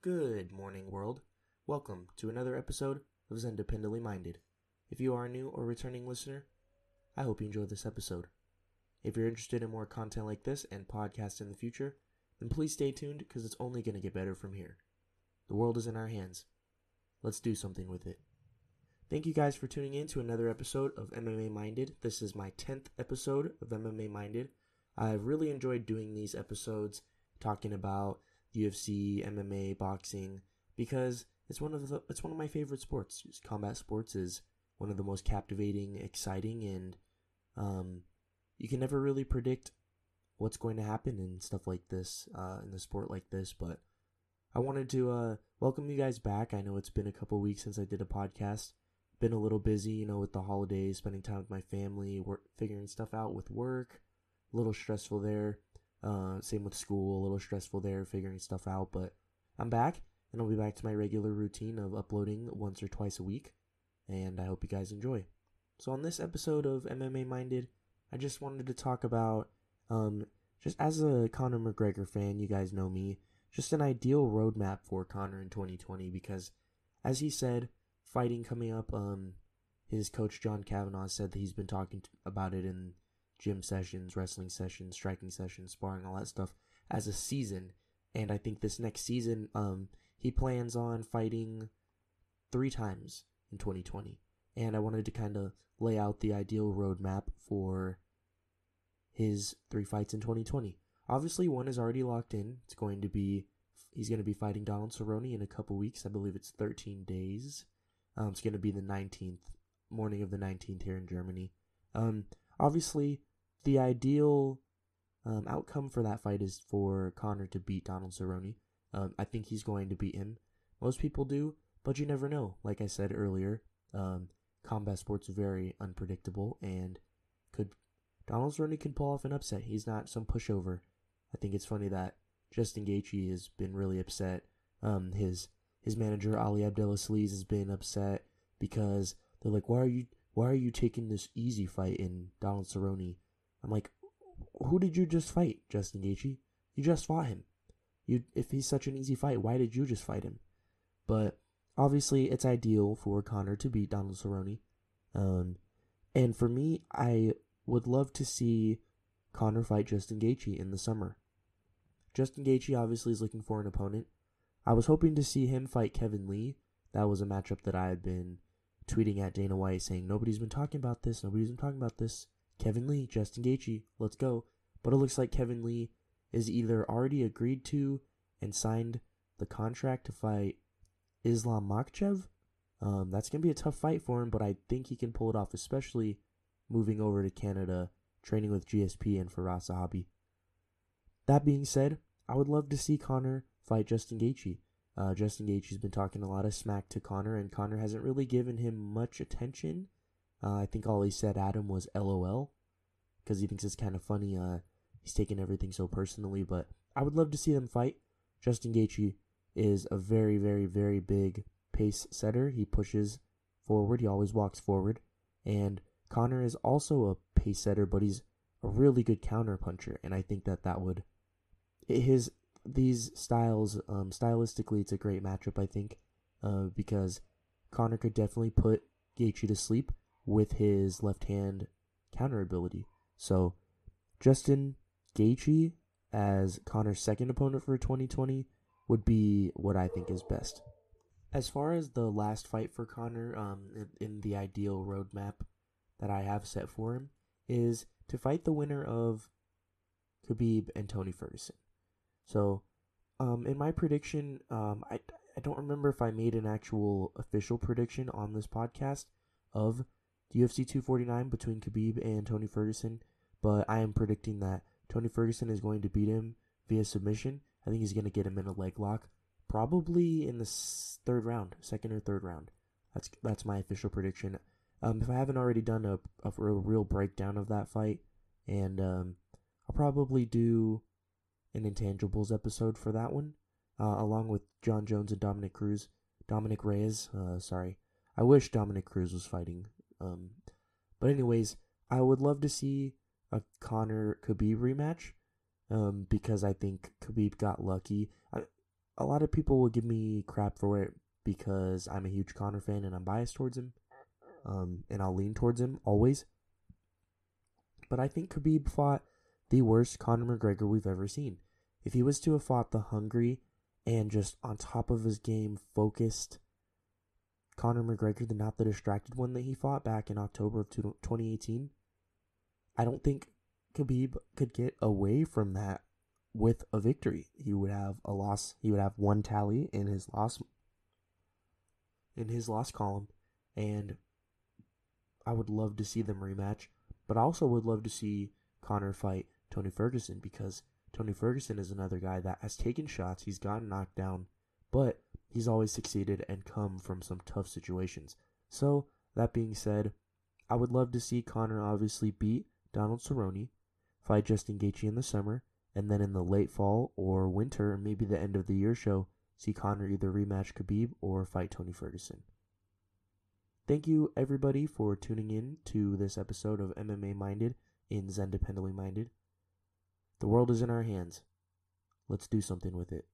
Good morning, world. Welcome to another episode of Zendependently Minded. If you are a new or returning listener, I hope you enjoy this episode. If you're interested in more content like this and podcasts in the future, then please stay tuned because it's only going to get better from here. The world is in our hands. Let's do something with it. Thank you guys for tuning in to another episode of MMA Minded. This is my 10th episode of MMA Minded. I've really enjoyed doing these episodes, talking about UFC, MMA, boxing, because it's one of the it's one of my favorite sports. Combat sports is one of the most captivating, exciting, and um, you can never really predict what's going to happen in stuff like this, uh, in the sport like this. But I wanted to uh, welcome you guys back. I know it's been a couple weeks since I did a podcast. Been a little busy, you know, with the holidays, spending time with my family, work, figuring stuff out with work. A little stressful there. Uh, same with school, a little stressful there, figuring stuff out. But I'm back, and I'll be back to my regular routine of uploading once or twice a week. And I hope you guys enjoy. So on this episode of MMA Minded, I just wanted to talk about, um, just as a Conor McGregor fan, you guys know me, just an ideal roadmap for Conor in 2020 because, as he said, fighting coming up, um, his coach John Kavanagh said that he's been talking about it in gym sessions, wrestling sessions, striking sessions, sparring, all that stuff as a season. And I think this next season, um, he plans on fighting three times in 2020. And I wanted to kind of lay out the ideal roadmap for his three fights in 2020. Obviously, one is already locked in. It's going to be he's going to be fighting Donald Cerrone in a couple weeks. I believe it's 13 days. Um, it's going to be the 19th morning of the 19th here in Germany. Um, obviously, the ideal um, outcome for that fight is for Conor to beat Donald Cerrone. Um, I think he's going to beat him. Most people do, but you never know. Like I said earlier, um, combat sports are very unpredictable, and could Donald Cerrone can pull off an upset. He's not some pushover. I think it's funny that Justin Gaethje has been really upset. Um, his his manager Ali Abdelaziz has been upset because they're like, "Why are you why are you taking this easy fight in Donald Cerrone?" I'm like, "Who did you just fight, Justin Gaethje? You just fought him. You if he's such an easy fight, why did you just fight him?" But obviously, it's ideal for Conor to beat Donald Cerrone. Um, and for me, I would love to see Conor fight Justin Gaethje in the summer. Justin Gaethje obviously is looking for an opponent. I was hoping to see him fight Kevin Lee. That was a matchup that I had been tweeting at Dana White saying nobody's been talking about this, nobody's been talking about this. Kevin Lee, Justin Gaethje, let's go. But it looks like Kevin Lee is either already agreed to and signed the contract to fight Islam Makhachev. Um, that's gonna be a tough fight for him, but I think he can pull it off, especially moving over to Canada, training with GSP and Firas Zahabi. That being said, I would love to see Conor fight Justin Gaethje. Uh, Justin Gaethje's been talking a lot of smack to Conor, and Conor hasn't really given him much attention. Uh, I think all he said him was LOL, because he thinks it's kind of funny. Uh, he's taking everything so personally, but I would love to see them fight. Justin Gaethje is a very, very, very big pace setter. He pushes forward. He always walks forward, and Conor is also a pace setter, but he's a really good counter puncher, and I think that that would his these styles um, stylistically it's a great matchup I think uh, because Conor could definitely put Gaethje to sleep with his left hand counter ability. So Justin Gaethje as Conor's second opponent for 2020 would be what I think is best. As far as the last fight for Conor um, in, in the ideal roadmap that I have set for him is to fight the winner of Khabib and Tony Ferguson. So, um, in my prediction, um, I, I don't remember if I made an actual official prediction on this podcast of UFC 249 between Khabib and Tony Ferguson, but I am predicting that Tony Ferguson is going to beat him via submission. I think he's going to get him in a leg lock, probably in the third round, second or third round. That's that's my official prediction. Um, if I haven't already done a, a, real breakdown of that fight, and um, I'll probably do an intangibles episode for that one, uh, along with Jon Jones and Dominick Cruz. Dominick Reyes, uh, sorry. I wish Dominick Cruz was fighting. Um, but anyways, I would love to see a Conor Khabib rematch. Um, because I think Khabib got lucky. I, a lot of people will give me crap for it because I'm a huge Conor fan and I'm biased towards him. Um, and I'll lean towards him always. But I think Khabib fought the worst Conor McGregor we've ever seen. If he was to have fought the hungry and just on top of his game focused Conor McGregor, the not the distracted one that he fought back in October of 2018, I don't think Khabib could get away from that with a victory. He would have a loss. He would have one tally in his loss in his loss column, and I would love to see them rematch. But I also would love to see Conor fight Tony Ferguson because Tony Ferguson is another guy that has taken shots. He's gotten knocked down, but he's always succeeded and come from some tough situations. So that being said, I would love to see Conor obviously beat Donald Cerrone, fight Justin Gaethje in the summer, and then in the late fall or winter, maybe the end of the year show, see Conor either rematch Khabib or fight Tony Ferguson. Thank you everybody for tuning in to this episode of MMA Minded in Zen Dependently Minded. The world is in our hands. Let's do something with it.